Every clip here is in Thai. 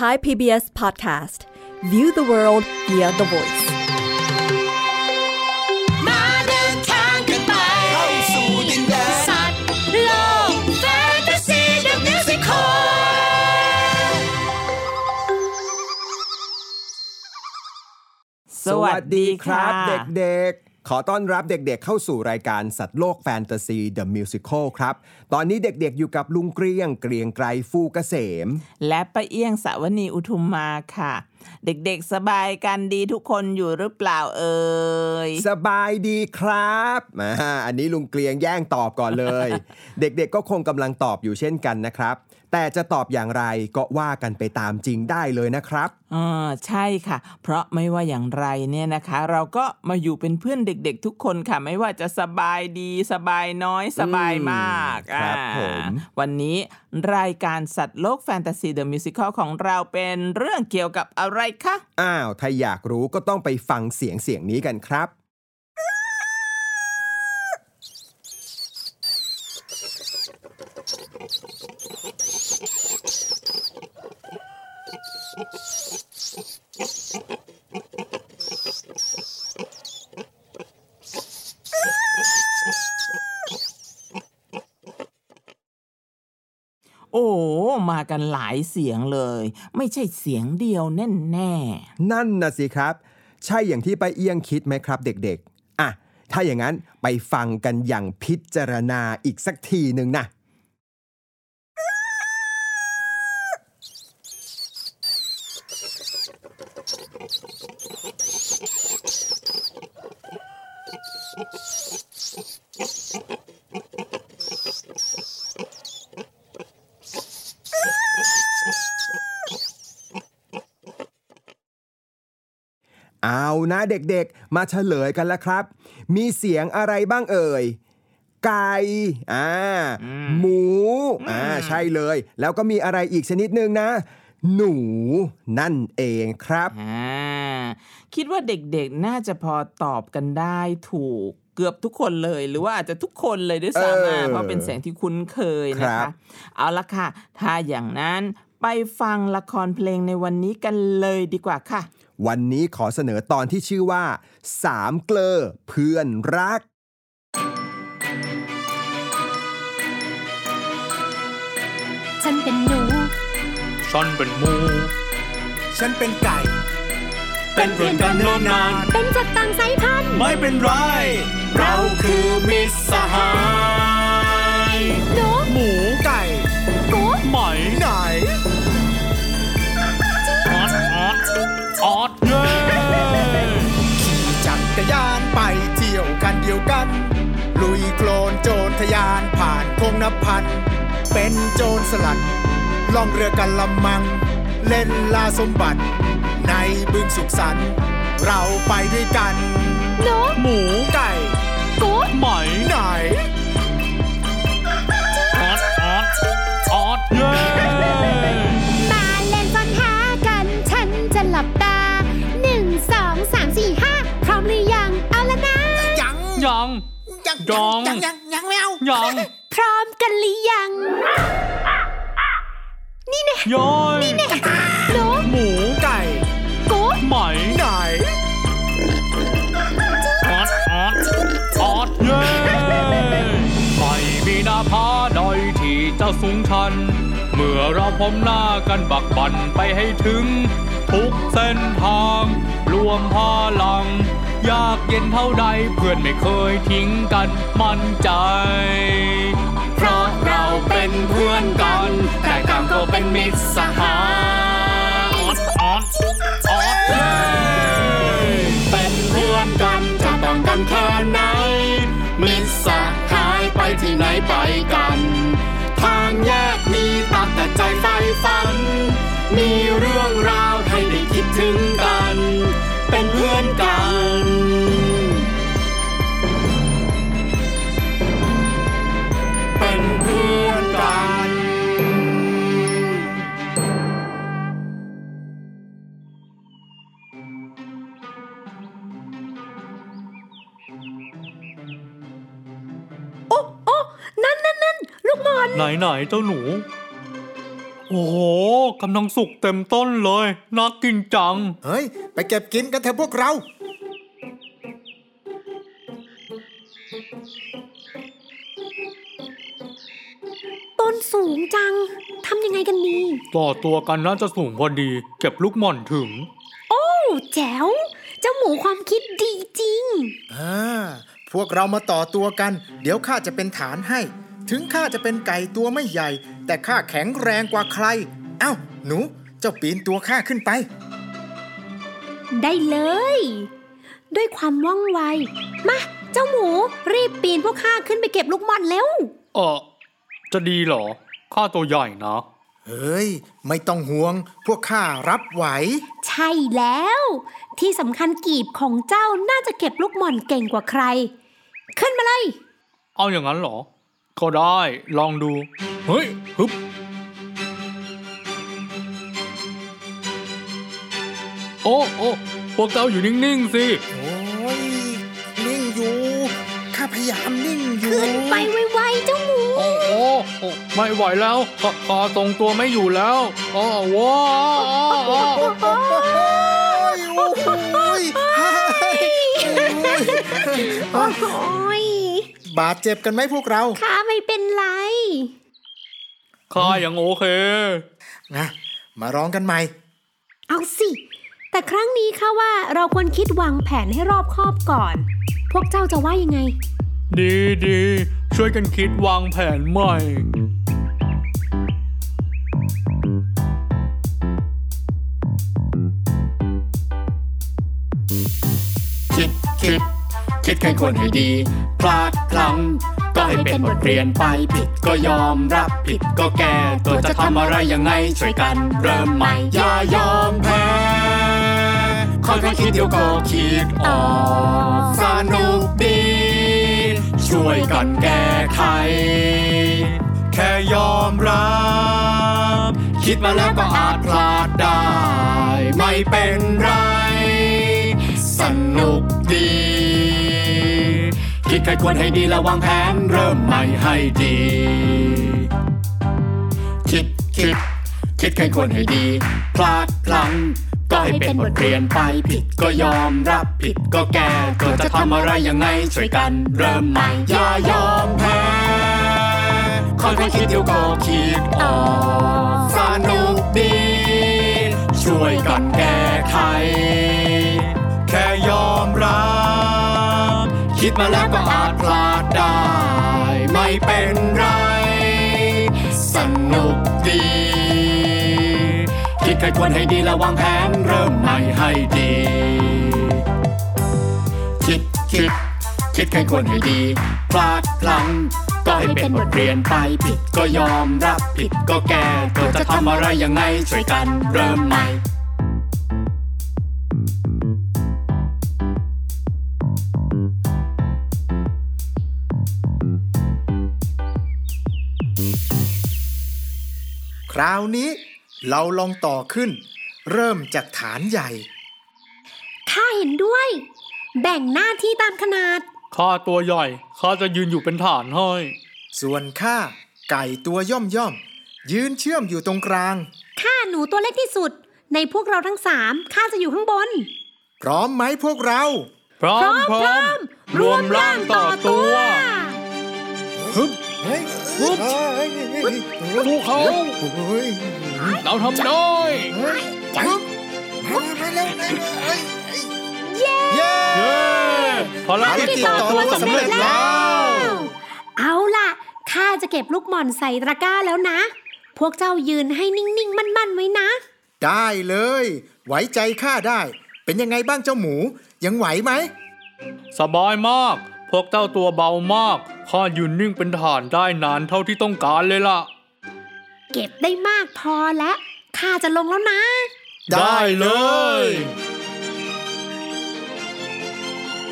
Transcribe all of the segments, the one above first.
Thai PBS Podcast View the world via the voice มาเดินทางกันไปเข้าสู่ดินแดนสัตว์โลกแฟนตาซีเดอะมิวสิคลสวัสดีครับ เด็กๆ ขอต้อนรับเด็กๆเข้าสู่รายการสัตว์โลกแฟนตาซี The Musical ครับ ตอนนี้เด็กๆอยู่กับลุงเกรียงเกรียงไกรฟูเกษม และป้าเอี้ยงสาวนีอุทุมมาค่ะ เด็กๆสบายกันดีทุกคนอยู่หรือเปล่าเอ่ยสบายดีครับอ่าอันนี้ลุงเกรียงแย่งตอบก่อนเลย เด็กๆก็คงกำลังตอบอยู่เช่นกันนะครับ แต่จะตอบอย่างไรก็ว่ากันไปตามจริงได้เลยนะครับอ่าใช่ค่ะ เพราะไม่ว่าอย่างไรเนี่ยนะคะ เราก็มาอยู่เป็นเพื่อนเด็กๆ ทุกคนค่ะ ไม่ว่าจะสบายดีสบายน้อยสบายมากครับอ่าผมวันนี้รายการสัตว์โลกแฟนตาซีเดอะมิวสิคลของเราเป็นเรื่องเกี่ยวกับอะไรคะ อ้าว ถ้าอยากรู้ก็ต้องไปฟังเสียงเสียงนี้กันครับ โอ้มา กันหลายเสียงเลย ไม่ใช่เสียงเดียวแน่แน่นั่นนะสิครับ ใช่อย่างที่ไปเอียงคิดไหมครับ เด็กๆอะถ้าอย่างนั้นไปฟังกันอย่างพิจารณาอีกสักทีหนึ่งนะ เอานะเด็กๆ มาเฉลยกันแล้วครับ มีเสียงอะไรบ้างเอ่ย ไก่อ่าหมูอ่าใช่เลย แล้วก็มีอะไรอีกชนิดหนึ่งนะ หนูนั่นเองครับอ่าคิดว่าเด็กๆน่าจะพอตอบกันได้ถูกเกือบทุกคนเลยหรือว่าอาจจะทุกคนเลยด้วยซ้ำเออะอเพราะเป็นเสียงที่คุ้นเคยนะครัคะบเอาละค่ะ ถ้าอย่างนั้น ไปฟังละครเพลงในวันนี้กันเลยดีกว่าค่ะ วันนี้ขอเสนอตอนที่ชื่อว่าสามเกลอเพื่อนรักฉันเป็นหนู ฉันเป็นหมู ฉันเป็นไก่ เป็นเพื่อนกันเนิ่นนาน เป็นจากต่างสายพันธุ์ไม่เป็นไร เราคือมิตรสหาย หนู โคลนโจรทะยานผ่านคงนับพัน เป็นโจรสลัด ล่องเรือกันละมัง เล่นลาสมบัติ ในบึงสุขสันต์เราไปด้วยกันนะหมูไก่กูไหมไหนออดออดออดเย้ ยังยังยังยังยังไม่เอายัง พร้อมกันหรือยัง นี่แน่ย้อยนี่แน่หนูหมูไก่กูไหมไหนออดออดออดเย้ไม่มีหน้าผาใดที่จะสูงชัน เมื่อเราพบหน้ากันบักบันไปให้ถึง ทุกเส้นทาง รวมพลัง ยากเย็นเท่าใดเพื่อนไม่เคยทิ้งกันมั่นใจ เพราะเราเป็นเพื่อนกัน แต่ต่างก็เป็นมิตรสหายออดออดออดเย้เป็นเพื่อนกันจะต่างกันแค่ไหน มิตรสหายไปที่ไหนไปกัน ทางแยกมีตากแต่ใจใฝ่ฝัน มีเรื่องราวให้ได้คิดถึงกัน เป็นเพื่อนกันเป็นเพื่อนกันโอ้โอ้นั่นนั่นนั่นลูกหมอนไหนไหนเจ้าหนู โอ้โหกำลังสุกเต็มต้นเลยน่ากินจัง เฮ้ย ไปเก็บกินกันเถอะพวกเรา ต้นสูงจัง ทำยังไงกันดีต่อตัวกันน่าจะสูงพอดี เก็บลูกหม่อนถึง โอ้แจ๋ว เจ้าหมูความคิดดีจริง อ่า พวกเรามาต่อตัวกัน เดี๋ยวข้าจะเป็นฐานให้ ถึงข้าจะเป็นไก่ตัวไม่ใหญ่ แต่ข้าแข็งแรงกว่าใคร เอ้า หนู เจ้าปีนตัวข้าขึ้นไป ได้เลย ด้วยความว่องไว มา เจ้าหมู รีบปีนพวกข้าขึ้นไปเก็บลูกบอลเร็ว เออจะดีเหรอ ข้าตัวใหญ่นะเฮ้ย ไม่ต้องห่วง พวกข้ารับไหว ใช่แล้ว ที่สำคัญกีบของเจ้าน่าจะเก็บลูกหม่อนเก่งกว่าใคร ขึ้นมาเลย เอาอย่างนั้นเหรอ ก็ได้ ลองดู เฮ้ยฮึบโอ้โอ้พวกเจ้าอยู่นิ่ง ๆ สิ โอ้ยนิ่งอยู่ ข้าพยายามนิ่งอยู่ขึ้นไปไวๆเจ้าหมู โอ้โอ้โอ้ไม่ไหวแล้วขอขอตรงตัวไม่อยู่แล้วโอ้ว้าวโอ้ยโอ้ยเฮ้ยโอ้ยโอ้ย บาดเจ็บกันไหมพวกเราข้าไม่เป็นไร ข้ายังโอเค นะมาร้องกันใหม่ เอาสิ แต่ครั้งนี้ข้าว่าเราควรคิดวางแผนให้รอบคอบก่อน พวกเจ้าจะว่ายังไง ดีดีช่วยกันคิดวางแผนใหม่ คิดคิด คิดแค่ควรให้ดี พลาดพลั้งก็ให้เป็นบทเรียนไปผิดก็ยอมรับผิดก็แก้ตัวจะทำอะไรยังไงช่วยกันเริ่มใหม่อย่ายอมแพ้ค่อยๆคิดเดียวก็คิดออกสนุกดี ช่วยกันแก้ไข แค่ยอมรับ คิดมาแล้วก็อาจพลาดได้ ไม่เป็นไร สนุกดี คิดใครควรให้ดีแล้วางแผนเริ่มใหม่ให้ดี คิดคิด คิดใครควรให้ดี พลาดพลั้งก็ให้เป็นบทเรียนไปผิดก็ยอมรับผิดก็แก้ตัวจะทำอะไรยังไงช่วยกันเริ่มใหม่อย่ายอมแพ้คอยคิดเดี๋ยวก็คิดออกสนุกดี ช่วยกันแก้ไข แค่ยอมรับ คิดมาแล้วก็อาจพลาดได้ ไม่เป็นไร สนุกดี คิดใครควรให้ดีแล้ววางแผนเริ่มใหม่ให้ดี คิดคิด คิดใครควรให้ดี พลาดพลั้งก็ให้เป็นบทเรียนไปผิดก็ยอมรับผิดก็แก้ตัวจะทำอะไรยังไงช่วยกันเริ่มใหม่ คราวนี้เราลองต่อขึ้น เริ่มจากฐานใหญ่ ข้าเห็นด้วย แบ่งหน้าที่ตามขนาด ข้าตัวใหญ่ข้าจะยืนอยู่เป็นฐานให้ส่วนข้าไก่ตัวย่อมย่อมๆยืนเชื่อมอยู่ตรงกลาง ข้าหนูตัวเล็กที่สุด ในพวกเราทั้งสามข้าจะอยู่ข้างบน พร้อมไหมพวกเรา พร้อมพร้อมรวมร่างต่อตัว ฮึบเฮ้ยฮึบเฮ้ยภูเขาเฮ้ยเราทำได้เฮ้ยฮึบมามาเร็วเร็วเฮ้ยเฮ้ยเย้เย้ภารกิจต่อตัวสำเร็จแล้ว เอาล่ะ ข้าจะเก็บลูกหม่อนใส่ตะกร้าแล้วนะ พวกเจ้ายืนให้นิ่ง ๆ มั่น ๆ ไว้นะ ได้เลย ไว้ใจข้าได้ เป็นยังไงบ้างเจ้าหมู ยังไหวไหม สบายมาก พวกเจ้าตัวเบามาก ข้ายืนนิ่งเป็นฐานได้นานเท่าที่ต้องการเลยล่ะ เก็บได้มากพอแล้วข้าจะลงแล้วนะ ได้เลย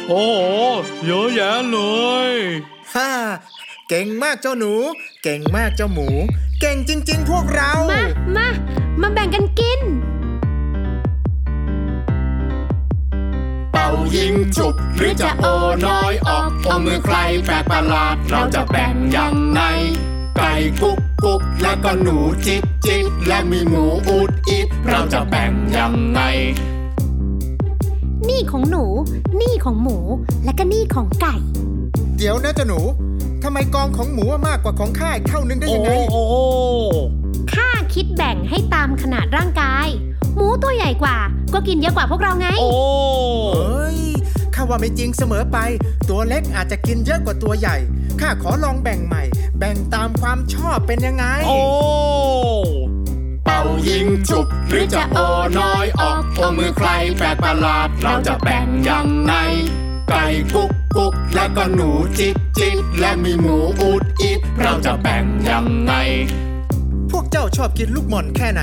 โอ้โหเยอะแยะเลยฮ่าเก่งมากเจ้าหนู เก่งมากเจ้าหมู เก่งจริง ๆ พวกเรา มา มา มาแบ่งกันกิน ป่ายิงจุบ หรือจะโอน้อยออกโอมือใครแปลกประหลาด เราจะแบ่งยังไงไก่กุ๊กกุ๊กและก็หนูจิกจิกและมีหมูอูดอิดเราจะแบ่งยังไง นี่ของหนู นี่ของหมู และก็นี่ของไก่ เดี๋ยวนะเจ้าหนูทำไมกองของหมูมากกว่าของข้าเท่านึงได้โอ้ยังไง โอ้ ค่าคิดแบ่งให้ตามขนาดร่างกาย หมูตัวใหญ่กว่า ก็กินเยอะกว่าพวกเราไง โอ้เฮ้ยข้าว่าไม่จริงเสมอไป ตัวเล็กอาจจะกินเยอะกว่าตัวใหญ่ ข้าขอลองแบ่งใหม่ แบ่งตามความชอบเป็นยังไง โอ้ เป่ายิงจุบหรือจะโอน้อยออกโอมือใครแปลกประหลาด เราจะแบ่งยังไงไก่กุ๊กกุ๊กและก็หนูจิกจิกและมีหมูอูดอิดเราจะแบ่งยังไง พวกเจ้าชอบกินลูกหม่อนแค่ไหน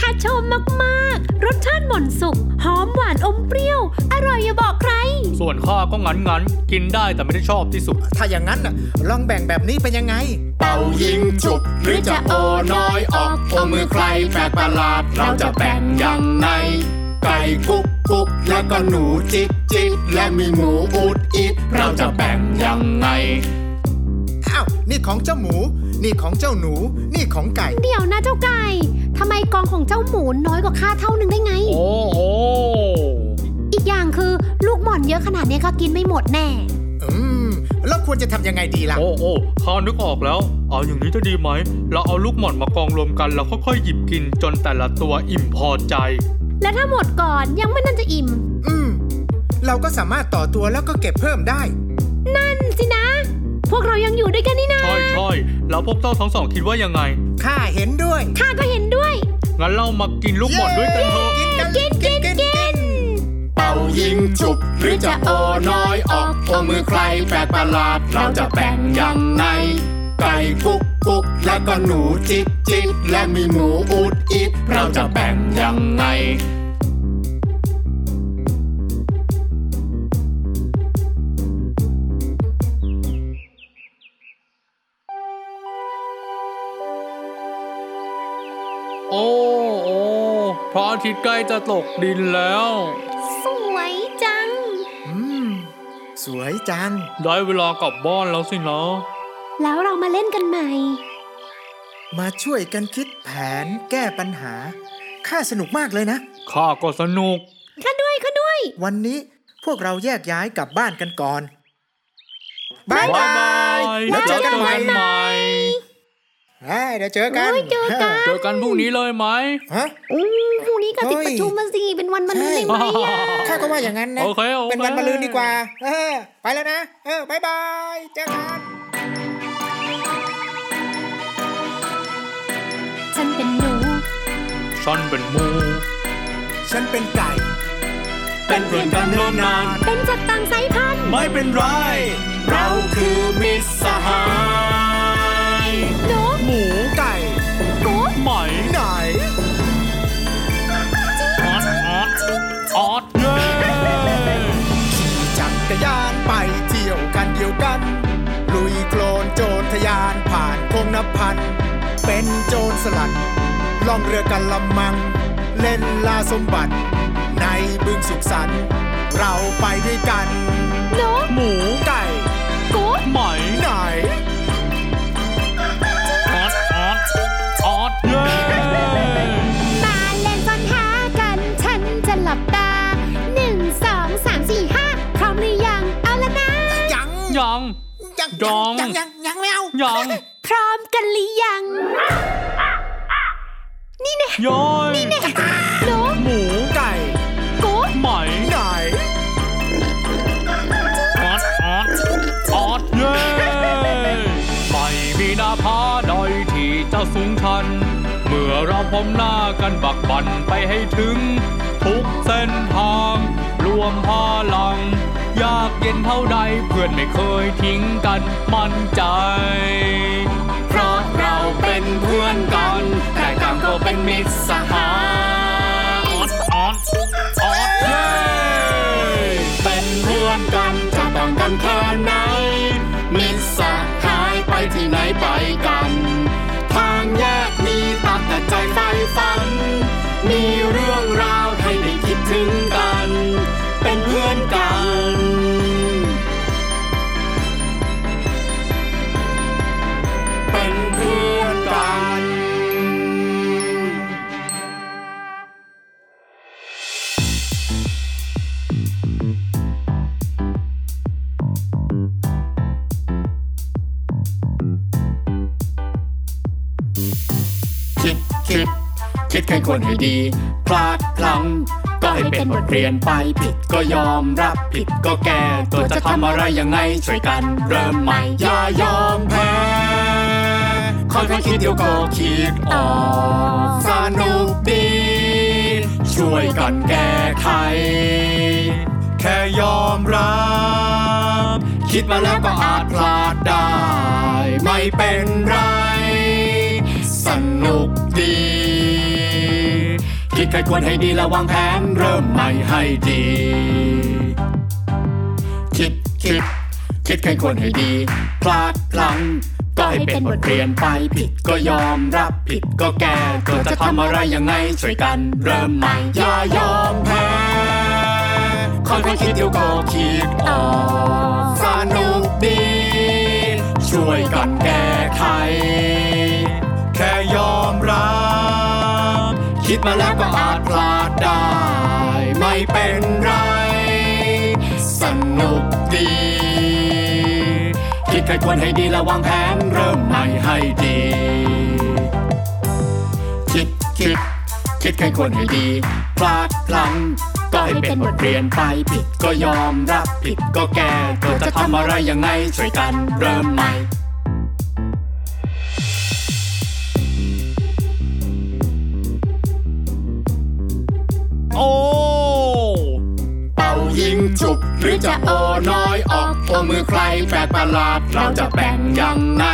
ข้าชอบมากๆ รสชาติหม่นสุก หอมหวานอมเปรี้ยว อร่อยอย่าบอกใคร ส่วนข้าก็งั้นงั้นๆกินได้แต่ไม่ได้ชอบที่สุด ถ้าอย่างนั้นน่ะลองแบ่งแบบนี้เป็นยังไง เป่ายิงจุบหรือจะโอน้อยออกโอมือใครแปลกประหลาด เราจะแบ่งยังไง ไก่กุ๊กกุ๊กและก็หนูจิกจิกและมีหมูอูดอิดเราจะแบ่งยังไง อ้าวนี่ของเจ้าหมู นี่ของเจ้าหนู นี่ของไก่ เดี๋ยวนะเจ้าไก่ทำไมกองของเจ้าหมูน้อยกว่าข้าเท่านึงได้ไง โอ้โอ้อีกอย่างคือลูกหม่อนเยอะขนาดนี้ข้ากินไม่หมดแน่ อืมแล้วควรจะทำยังไงดีล่ะ โอ้โอ้ข้านึกออกแล้ว เอาอย่างนี้จะดีไหม เราเอาลูกหม่อนมากองรวมกันแล้วค่อยๆหยิบกินจนแต่ละตัวอิ่มพอใจ และถ้าหมดก่อนยังไม่นั่นจะอิ่ม อืม เราก็สามารถต่อตัวแล้วก็เก็บเพิ่มได้ นั่นสินะ พวกเรายังอยู่ด้วยกันนี่นะใช่ใช่แล้วพวกเจ้าทั้งสองคิดว่ายังไง ข้าเห็นด้วย ข้าก็เห็นด้วยงั้นเรามากินลูกหม่อนด้วยกันเถอะกินกันกินกินกินเป่ายิงจุบหรือจะโอน้อยออกโอมือใครแปลกประหลาดเราจะแบ่งยังไงไก่กุ๊กกุ๊กและก็หนูจิกจิกและมีหมูอูดอิดเราจะแบ่งยังไง ทิตย์ใกล้จะตกดินแล้ว สวยจัง อืม สวยจัง ได้เวลากลับบ้านแล้วสินะแล้วเรามาเล่นกันใหม่ มาช่วยกันคิดแผนแก้ปัญหา ข้าสนุกมากเลยนะ ข้าก็สนุก ข้าด้วยข้าด้วย วันนี้พวกเราแยกย้ายกลับบ้านกันก่อนบ๊ายบาย แล้วเจอกันใหม่ใหม่ เฮ้ยเดี๋ยวเจอกันโอ้ยเจอกันเจอกันพรุ่งนี้เลยไหมฮะอืมพรุ่งนี้ก็ติดเฮ้ยประชุมมาสิเป็นวันมันเลยไหมอะข้าก็ว่าอย่างนั้นนะโอเคโอเคเป็นวันมะรืนดีกว่า เออ ไปแล้วนะ เออบายบายเจอกัน ฉันเป็นหนู ฉันเป็นหมู ฉันเป็นไก่ เป็นเพื่อนกันเนิ่นนาน เป็นจากต่างสายพันธุ์ไม่เป็นไร เราคือมิตรสหาย โคลนโจรทยานผ่านคงนับพัน เป็นโจรสลัด ล่องเรือกันละมัง เล่นล่าสมบัติ ในบึงสุขสันต์เราไปด้วยกันหนูหมูไก่กูไหมไหน ยังยังยังยังยังไม่เอายัง พร้อมกันหรือยัง นี่แน่ย้อยนี่แน่หนูหมูไก่กูไหมไหนออดออดออดเย้ไม่มีหน้าผาใดที่จะสูงชัน เมื่อเราพบหน้ากันบักบันไปให้ถึง ทุกเส้นทาง รวมพลัง ยากเย็นเท่าใดเพื่อนไม่เคยทิ้งกันมั่นใจ เพราะเราเป็นเพื่อนกัน แต่ต่างก็เป็นมิตรสหายออดออดออดเย้เป็นเพื่อนกันจะต่างกันแค่ไหน มิตรสหายไปที่ไหนไปกัน ทางแยกมีตามแต่ใจใฝ่ฝัน มีเรื่องราว คิดแค่คนให้ดี พลาดพลั้งก็ให้เป็นบทเรียนไปผิดก็ยอมรับผิดก็แก้ตัวจะทำอะไรยังไงช่วยกันเริ่มใหม่อย่ายอมแพ้ค่อยๆคิดเดี๋ยวก็คิดออกสนุกดี ช่วยกันแก้ไข แค่ยอมรับ คิดมาแล้วก็อาจพลาดได้ ไม่เป็นไร สนุกดี คิดใครควรให้ดีและวางแผนเริ่มใหม่ให้ดี คิดคิด คิดใครควรให้ดี พลาดพลั้งก็ให้เป็นบทเรียนไปผิดก็ยอมรับผิดก็แก้ตัวจะทำอะไรยังไงช่วยกันเริ่มใหม่อย่ายอมแพ้คอยๆคิดเดี๋ยวก็คิดออกสนุกดี ช่วยกันแก้ไข คิดมาแล้วก็อาจพลาดได้ ไม่เป็นไร สนุกดี คิดใครควรให้ดีและวางแผนเริ่มใหม่ให้ดี คิดคิด คิดใครควรให้ดี พลาดพลั้งก็ให้เป็นบทเรียนไปผิดก็ยอมรับผิดก็แก้ตัวจะทำอะไรยังไงช่วยกันเริ่มใหม่ โอ เป่ายิงจุบหรือจะโอน้อยออกโอมือใครแปลกประหลาดเราจะแบ่งยังไง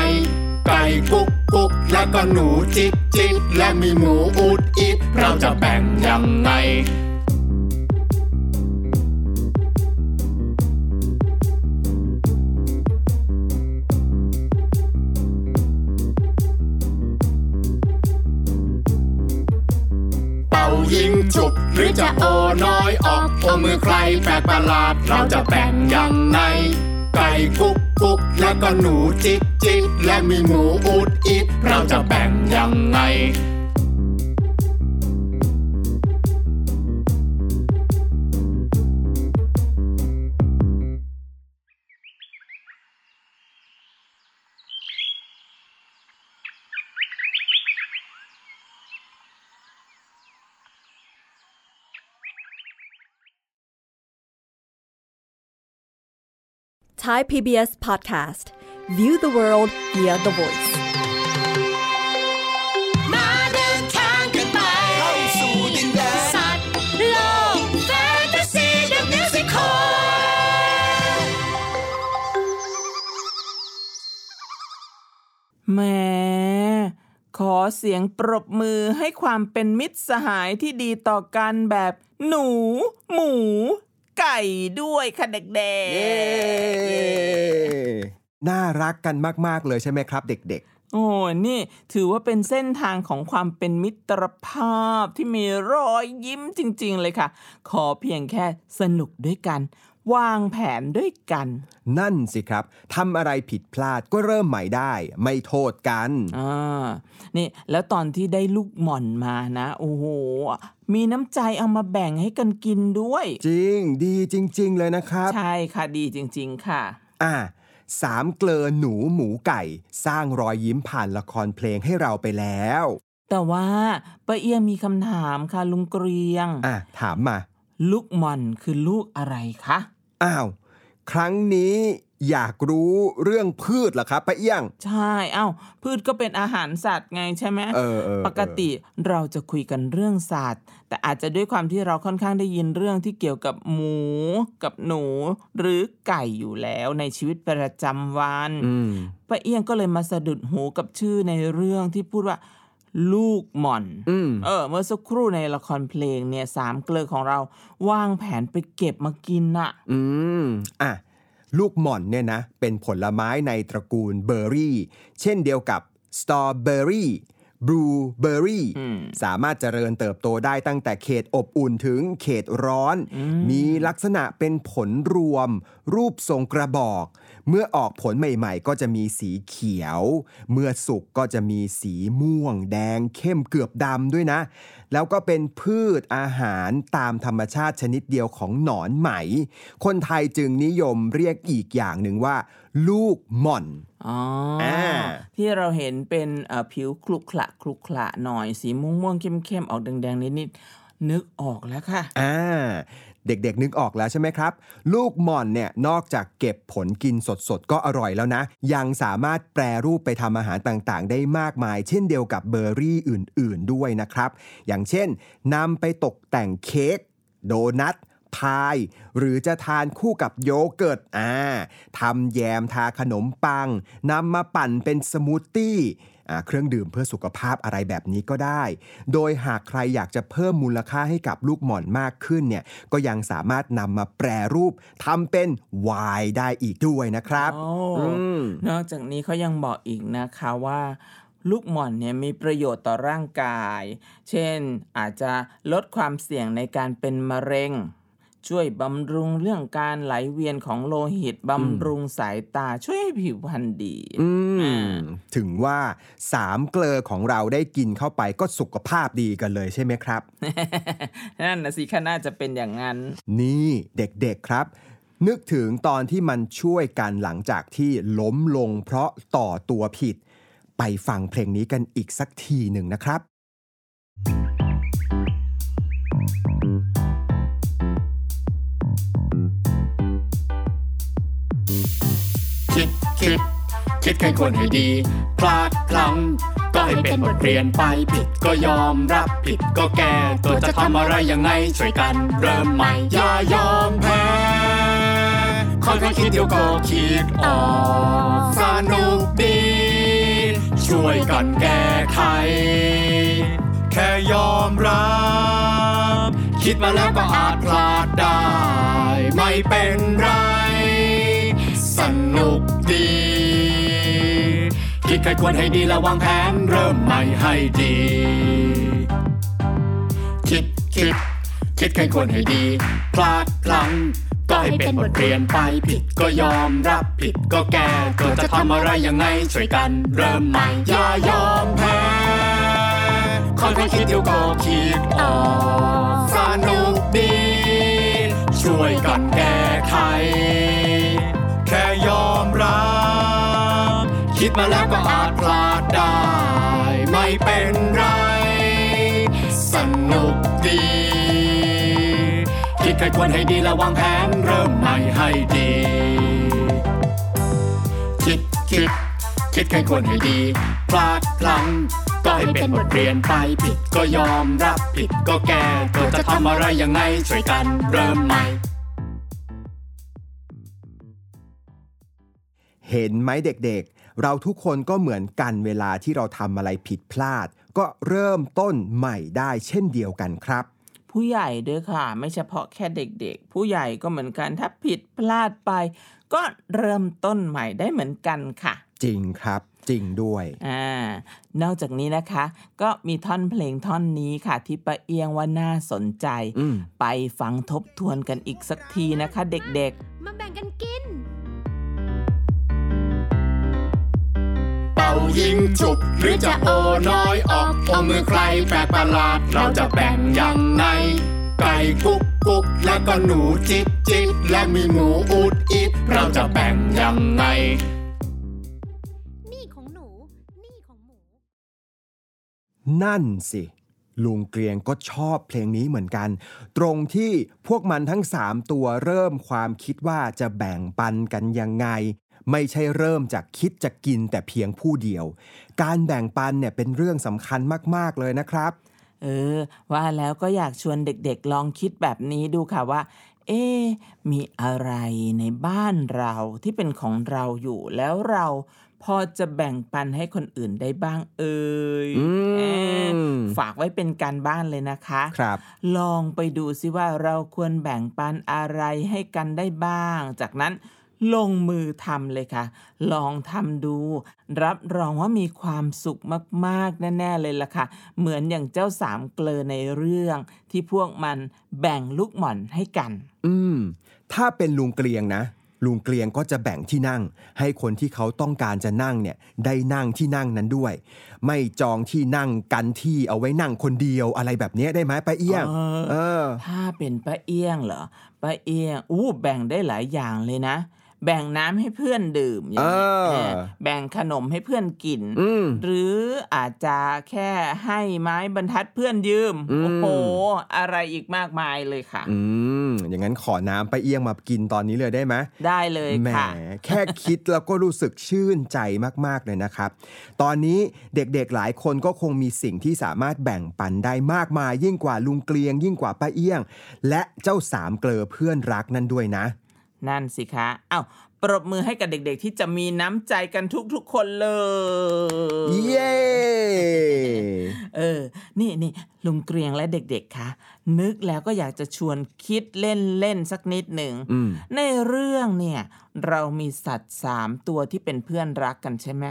ไก่กุ๊กกุ๊กและก็หนูจิกจิกและมีหมูอุดอิดเราจะแบ่งยังไง รือจะโอน้อยออกโอมือใครแปลกประหลาด เราจะแบ่งยังไง ไก่คุกคุกแล้วก็หนูจิกจิกและมีหมูอุดอิดเราจะแบ่งยังไง Thai PBS Podcast View the world via the voice มาเดินทางกันไปเข้าสู่ดินแดนสัตว์โลกแฟนตาซีเดอะมิวสิคลแหมขอเสียงปรบมือให้ความเป็นมิตรสหายที่ดีต่อกันแบบหนู หมู ไก่ด้วยค่ะเด็กเย้น่ารักกันมาก ๆ เลยใช่ไหมครับ เด็ก ๆโอ้ นี่ถือว่าเป็นเส้นทางของความเป็นมิตรภาพที่มีรอยยิ้มจริง ๆ เลยค่ะ ขอเพียงแค่สนุกด้วยกัน วางแผนด้วยกันๆนั่นสิครับทำอะไรผิดพลาดก็เริ่มใหม่ได้ ไม่โทษกันอ่านี่ แล้วตอนที่ได้ลูกหม่อนมานะ โอ้โห มีน้ำใจเอามาแบ่งให้กันกินด้วย จริง ดีจริง ๆ เลยนะครับ ใช่ค่ะดีจริง ๆ ค่ะ อ่าสามเกลอหนูหมูไก่ สร้างรอยยิ้มผ่านละครเพลงให้เราไปแล้ว แต่ว่าป้าเอียงมีคำถามค่ะลุงเกรียง อะถามมา ลูกหม่อนคือลูกอะไรคะ อ้าว ครั้งนี้ อยากรู้เรื่องพืชเหรอครับป้าเอี้ยง ใช่เอ้าพืชก็เป็นอาหารสัตว์ไงใช่ไหมเออเออปกติเราจะคุยกันเรื่องสัตว์ แต่อาจจะด้วยความที่เราค่อนข้างได้ยินเรื่องที่เกี่ยวกับหมูกับหนู หรือไก่อยู่แล้วในชีวิตประจำวันอืมป้าเอี้ยงก็เลยมาสะดุดหูกับชื่อในเรื่องที่พูดว่าลูกหม่อนอืมเออ เมื่อสักครู่ในละครเพลงเนี่ยสามเกลือของเราวางแผนไปเก็บมากินน่ะอืมอะ ลูกหม่อนเนี่ยนะเป็นผลไม้ในตระกูลเบอร์รี่ เช่นเดียวกับสตรอเบอร์รี่บลูเบอร์รี่อืมสามารถเจริญเติบโตได้ตั้งแต่เขตอบอุ่นถึงเขตร้อน มีลักษณะเป็นผลรวม รูปทรงกระบอก เมื่อออกผลใหม่ๆ ก็จะมีสีเขียว เมื่อสุกก็จะมีสีม่วง แดง เข้มเกือบดำด้วยนะ แล้วก็เป็นพืชอาหารตามธรรมชาติชนิดเดียวของหนอนไหม คนไทยจึงนิยมเรียกอีกอย่างหนึ่งว่า ลูกหม่อนอ๋ออาที่เราเห็นเป็นเอ่อผิวคลุกคละคลุกคละหน่อยสีม่วงม่วงๆเข้มๆออกแดงๆนิดๆนึกออกแล้วค่ะ อ่า เด็กๆนึกออกแล้วใช่ไหมครับ ลูกหม่อนเนี่ยนอกจากเก็บผลกินสดๆก็อร่อยแล้วนะ ยังสามารถแปรรูปไปทำอาหารต่างๆ ได้มากมาย เช่นเดียวกับเบอร์รี่อื่น ๆด้วยนะครับ อย่างเช่นนำไปตกแต่งเค้กโดนัทพาย หรือจะทานคู่กับโยเกิร์ตอ่าทำแยมทาขนมปังนำมาปั่นเป็นสมูทตี้ เครื่องดื่มเพื่อสุขภาพอะไรแบบนี้ก็ได้ โดยหากใครอยากจะเพิ่มมูลค่าให้กับลูกหม่อนมากขึ้นเนี่ยก็ยังสามารถนำมาแปรรูปทำเป็นไวน์ได้อีกด้วยนะครับโอ้อืมนอกจากนี้เขายังบอกอีกนะคะว่าลูกหม่อนเนี่ยมีประโยชน์ต่อร่างกาย เช่นอาจจะลดความเสี่ยงในการเป็นมะเร็ง ช่วยบำรุงเรื่องการไหลเวียนของโลหิตบำรุงสายตาช่วยให้ผิวพรรณดีอืมอ่าถึงว่าสามเกลอของเราได้กินเข้าไปก็สุขภาพดีกันเลยใช่ไหมครับ นั่นนะสิค่ะน่าจะเป็นอย่างนั้น นี่เด็กๆครับ นึกถึงตอนที่มันช่วยกันหลังจากที่ล้มลงเพราะต่อตัวผิด ไปฟังเพลงนี้กันอีกสักทีหนึ่งนะครับ คิด คิดแค่ควรให้ดี พลาดพลั้งก็ให้เป็นบทเรียนไปผิดก็ยอมรับผิดก็แก้ตัวจะทำอะไรยังไงช่วยกันเริ่มใหม่อย่ายอมแพ้ค่อยๆคิดเดี๋ยวก็คิดออกสนุกดี ช่วยกันแก้ไข แค่ยอมรับ คิดมาแล้วก็อาจพลาดได้ ไม่เป็นไร สนุกดี คิดใครควรให้ดีและวางแผนเริ่มใหม่ให้ดี คิดคิด คิดใครควรให้ดี พลาดพลั้งก็ให้เป็นบทเรียนไปผิดก็ยอมรับผิดก็แก้ตัวจะทำอะไรยังไงช่วยกันเริ่มใหม่อย่ายอมแพ้คอยคิดเดี๋ยวก็คิดออกสนุกดี ช่วยกันแก้ไข คิดมาแล้วก็อาจพลาดได้ ไม่เป็นไร สนุกดี คิดใครควรให้ดีและวางแผนเริ่มใหม่ให้ดี คิดคิดคิดใครควรให้ดี พลาดพลั้งก็ให้เป็นบทเรียนไปผิดก็ยอมรับผิดก็แก้ตัวจะทำอะไรยังไงช่วยกันเริ่มใหม่ เห็นไหมเด็กๆ เราทุกคนก็เหมือนกันเวลาที่เราทำอะไรผิดพลาด ก็เริ่มต้นใหม่ได้เช่นเดียวกันครับ ผู้ใหญ่ด้วยค่ะ ไม่เฉพาะแค่เด็กๆ ผู้ใหญ่ก็เหมือนกันถ้าผิดพลาดไป ก็เริ่มต้นใหม่ได้เหมือนกันค่ะ จริงครับจริงด้วยอ่านอกจากนี้นะคะ ก็มีท่อนเพลงท่อนนี้ค่ะ ที่ป้าเอียงว่าน่าสนใจอืมไปฟังทบทวนกันอีกสักทีนะคะ เด็กมาแบ่งกันกิน ยิงจุบ หรือจะโอน้อยออกโอมือใครแปลกประหลาด เราจะแบ่งยังไงไก่กุ๊กกุ๊กแล้วก็หนูจิกจิกและมีหมูอูดอิดเราจะแบ่งยังไงนี่ของหนู นี่ของหมู นั่นสิ ลุงเกรียงก็ชอบเพลงนี้เหมือนกัน ตรงที่พวกมันทั้ง3ตัวเริ่มความคิดว่าจะแบ่งปันกันยังไง ไม่ใช่เริ่มจากคิดจะกินแต่เพียงผู้เดียว การแบ่งปันเนี่ยเป็นเรื่องสำคัญมาก ๆ เลยนะครับๆเออ ว่าแล้วก็อยากชวนเด็กๆ ลองคิดแบบนี้ดูค่ะว่า เอ๊ะมีอะไรในบ้านเราที่เป็นของเราอยู่แล้วเราพอจะแบ่งปันให้คนอื่นได้บ้างเอ่ยอืมเอ๊ะฝากไว้เป็นการบ้านเลยนะคะครับ ลองไปดูซิว่าเราควรแบ่งปันอะไรให้กันได้บ้าง จากนั้น ลงมือทำเลยค่ะ ลองทำดู รับรองว่ามีความสุขมากๆ แน่ ๆ เลยล่ะค่ะ เหมือนอย่างเจ้าสามเกลอในเรื่อง ที่พวกมันแบ่งลูกหม่อนให้กัน อืม ถ้าเป็นลุงเกรียงนะลุงเกลียงก็จะแบ่งที่นั่ง ให้คนที่เขาต้องการจะนั่งเนี่ยได้นั่งที่นั่งนั้นด้วย ไม่จองที่นั่งกันที่เอาไว้นั่งคนเดียวอะไรแบบเนี้ยได้ไหมป้าเอี้ยงเออเออถ้าเป็นป้าเอี้ยงเหรอป้าเอี้ยงอู้แบ่งได้หลายอย่างเลยนะ แบ่งน้ำให้เพื่อนดื่มอย่างนี้เออเออแบ่งขนมให้เพื่อนกินอืมหรืออาจจะแค่ให้ไม้บรรทัดเพื่อนยืมอืม โอ้โห อะไรอีกมากมายเลยค่ะ อืม อย่างนั้นขอน้ำป้าเอี้ยงมากินตอนนี้เลยได้ไหม ได้เลยแหมค่ะ แค่คิดแล้วก็รู้สึกชื่นใจมาก ๆ เลยนะครับ ตอนนี้เด็กๆหลายคนก็คงมีสิ่งที่สามารถแบ่งปันได้มากมาย ยิ่งกว่าลุงเกลียง ยิ่งกว่าป้าเอี้ยง และเจ้าสามเกลอเพื่อนรักนั่นด้วยนะ นั่นสิคะเอ้าปรบมือให้กับเด็กๆ ที่จะมีน้ำใจกันทุกๆคนเลย เย้ เออ นี่นี่ลุงเกรียงและเด็กๆ คะ นึกแล้วก็อยากจะชวนคิดเล่นๆ สักนิดหนึ่งอืมในเรื่องเนี่ย เรามีสัตว์สามตัวที่เป็นเพื่อนรักกันใช่ไหม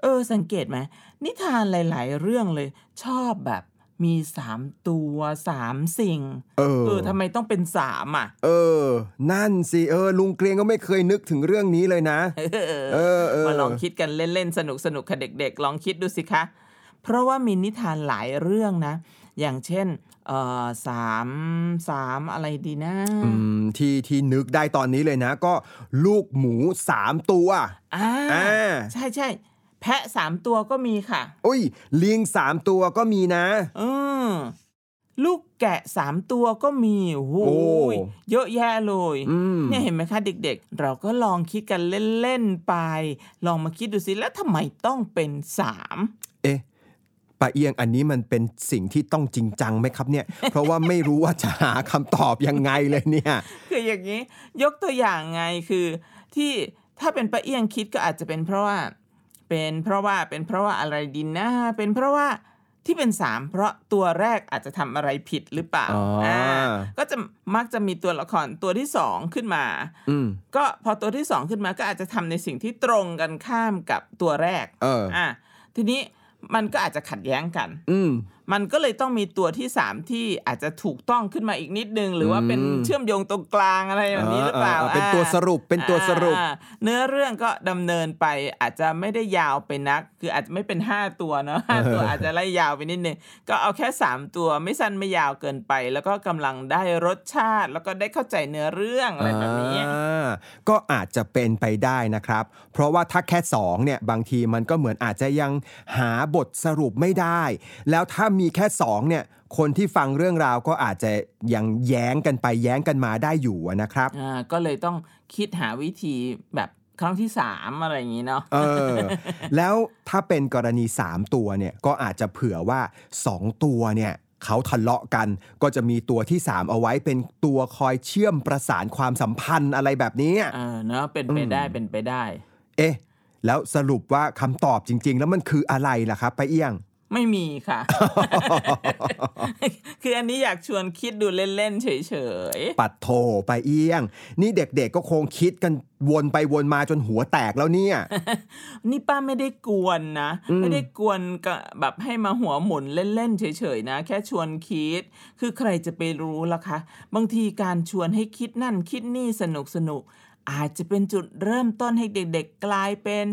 เออ สังเกตไหมนิทานหลายๆ เรื่องเลย ชอบแบบ มีสามตัวสามสิ่ง เออเออทำไมต้องเป็นสามอะ เออ นั่นสิเออ ลุงเกลียงก็ไม่เคยนึกถึงเรื่องนี้เลยนะ เออเออเออมาลองคิดกันเล่นๆ สนุกสนุกๆค่ะเด็กๆ ลองคิดดูสิคะ เพราะว่ามีนิทานหลายเรื่องนะ อย่างเช่นเอ่อสามสามอะไรดีนะอืมที่ที่นึกได้ตอนนี้เลยนะ ก็ลูกหมูสามตัวอ่าอ่าใช่ใช่ แพะสามตัวก็มีค่ะ อุ้ยลิงสามตัวก็มีนะ อืมลูกแกะสามตัวก็มีโอ้โหโอ้เยอะแยะเลยอืมเนี่ยเห็นไหมคะเด็กๆ เราก็ลองคิดกันเล่นๆไป ลองมาคิดดูสิแล้วทำไมต้องเป็นสามเอ๊ะป้าเอียงอันนี้มันเป็นสิ่งที่ต้องจริงจังไหมครับเนี่ย เพราะว่าไม่รู้ว่าจะหาคำตอบยังไงเลยเนี่ย คืออย่างนี้ ยกตัวอย่างไงคือที่ถ้าเป็นป้าเอี้ยงคิดก็อาจจะเป็นเพราะว่า เป็นเพราะว่าเป็นเพราะว่าอะไรดีนะเป็นเพราะว่าที่เป็นสามเพราะตัวแรกอาจจะทำอะไรผิดหรือเปล่าอ๋ออ่าก็จะมักจะมีตัวละครตัวที่สองขึ้นมาอืมก็พอตัวที่สองขึ้นมาก็อาจจะทำในสิ่งที่ตรงกันข้ามกับตัวแรกเอออะทีนี้มันก็อาจจะขัดแย้งกัน อื มมันก็เลยต้องมีตัวที่สามที่อาจจะถูกต้องขึ้นมาอีกนิดนึง หรือว่าเป็นอืมเชื่อมโยงตรงกลางอะไรแบบนี้หรือเปล่าอ่าอ่าเป็นอ่าตัวสรุปเป็นตัวสรุปอ่าเนื้อเรื่องก็ดำเนินไปอาจจะไม่ได้ยาวไปนัก คืออาจจะไม่เป็น5ตัวเนาะห้าตัวอาจจะไล่ยาวไปนิดนึงก็เอาแค่3ตัวไม่สั้นไม่ยาวเกินไป แล้วก็กำลังได้รสชาติ แล้วก็ได้เข้าใจเนื้อเรื่องอะไรแบบนี้อ่าก็อาจจะเป็นไปได้นะครับ เพราะว่าถ้าแค่2เนี่ยบางทีมันก็เหมือนอาจจะยังหาบทสรุปไม่ได้ แล้วถ้ามีแค่2เนี่ยคนที่ฟังเรื่องราวก็อาจจะยังแย้งกันไปแย้งกันมาได้อยู่อะนะครับอ่าก็เลยต้องคิดหาวิธีแบบครั้งที่สามอะไรอย่างนี้เนาะเออแล้วถ้าเป็นกรณี3ตัวเนี่ยก็อาจจะเผื่อว่า2ตัวเนี่ยเขาทะเลาะกันก็จะมีตัวที่ 3 เอาไว้เป็นตัวคอยเชื่อมประสานความสัมพันธ์อะไรแบบนี้เออเนาะเป็นไปได้เป็นไปได้ เอ๊ะ แล้วสรุปว่าคำตอบจริง ๆ แล้วมันคืออะไรล่ะครับป้าเอี้ยง ไม่มีค่ะ คืออันนี้อยากชวนคิดดูเล่น ๆ เฉยปัดโถไปเอี้ยง นี่เด็กๆก็คงคิดกันวนไปวนมาจนหัวแตกแล้วเนี่ยๆนี่ป้าไม่ได้กวนนะ ไม่ได้กวนกะแบบให้มาหัวหมุนเล่น ๆ เฉย ๆ นะ แค่ชวนคิด คือใครจะไปรู้ล่ะคะ บางทีการชวนให้คิดนั่นคิดนี่สนุกสนุกๆอาจจะเป็นจุดเริ่มต้นให้เด็ก ๆ กลายเป็น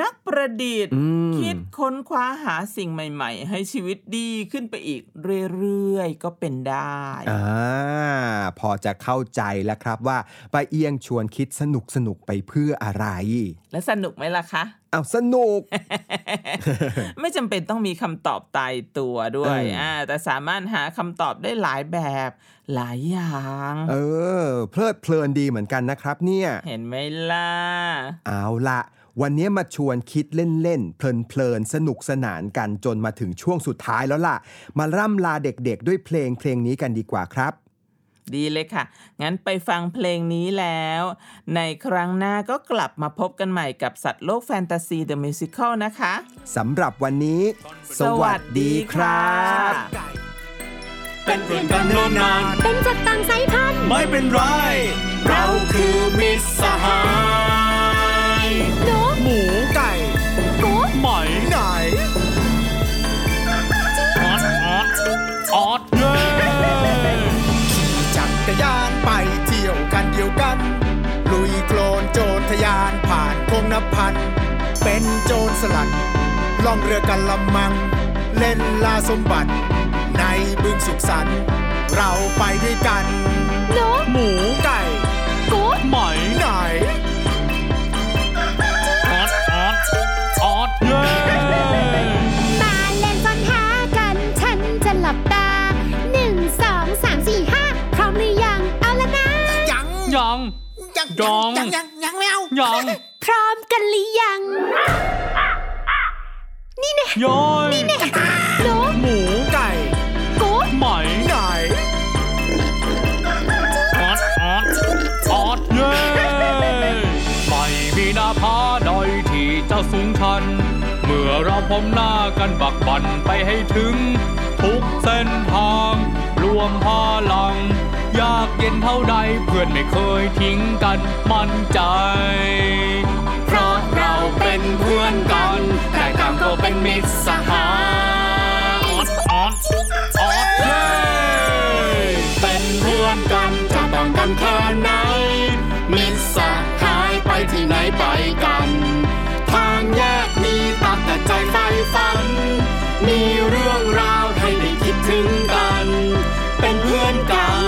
นักประดิษฐ์อืมคิดค้นคว้าหาสิ่งใหม่ ๆ ให้ชีวิตดีขึ้นไปอีกเรื่อยๆ ก็เป็นได้อ่าพอจะเข้าใจแล้วครับว่าป้าเอี้ยงชวนคิดสนุกสนุกๆไปเพื่ออะไร และสนุกไหมล่ะคะเอาสนุก ไม่จำเป็นต้องมีคำตอบตายตัวด้วยเอออ่อ่าแต่สามารถหาคำตอบได้หลายแบบหลายอย่าง เออ เพลิดเพลินดีเหมือนกันนะครับ เนี่ย เห็นไหมล่ะ เอาละ วันนี้มาชวนคิดเล่นๆ เพลินๆ สนุกสนานกันจนมาถึงช่วงสุดท้ายแล้วล่ะ มาร่ำลาเด็กๆ ด้วยเพลงเพลงนี้กันดีกว่าครับ ดีเลยค่ะ งั้นไปฟังเพลงนี้แล้ว ในครั้งหน้าก็กลับมาพบกันใหม่กับสัตว์โลกแฟนตาซีเดอะมิวสิคลนะคะสำหรับวันนี้ สวัสดีครับเป็นเพื่อนกันเนิ่นนาน เป็นจากต่างสายพันธุ์ ไม่เป็นไร เราคือมิตรสหาย ออดเย้จักรยานไปเที่ยวกันเดียวกัน ลุยโคลทะยานผ่านคงนับพัน เป็นโจรสลัด ล่องเรือกันละมัง เล่นล่าสมบัติ ในบึงสุขสันต์เราไปด้วยกันนกหมูไก่กุ๊ดไหมไหน ยังยังยังยังยังไม่เอายัง พร้อมกันหรือยัง นี่แน่ย้อยนี่แน่นกหมูไก่กุ๊ดไหมไหนออดออดออดเย้ไม่มีหน้าผาใดที่จะสูงชัน เมื่อเราพบหน้ากันบักบันไปให้ถึง ทุกเส้นทาง รวมพลัง ยากเย็นเท่าใดเพื่อนไม่เคยทิ้งกันมั่นใจ เพราะเราเป็นเพื่อนกัน แต่ต่างก็เป็นมิตรสหายออดออดออดเย้เป็นเพื่อนกันจะต่างกันแค่ไหนมิตรสหายไปที่ไหนไปกัน ทางแยกมีตักแต่ใจใฝ่ฝัน มีเรื่องราวให้ได้คิดถึงกัน เป็นเพื่อนกัน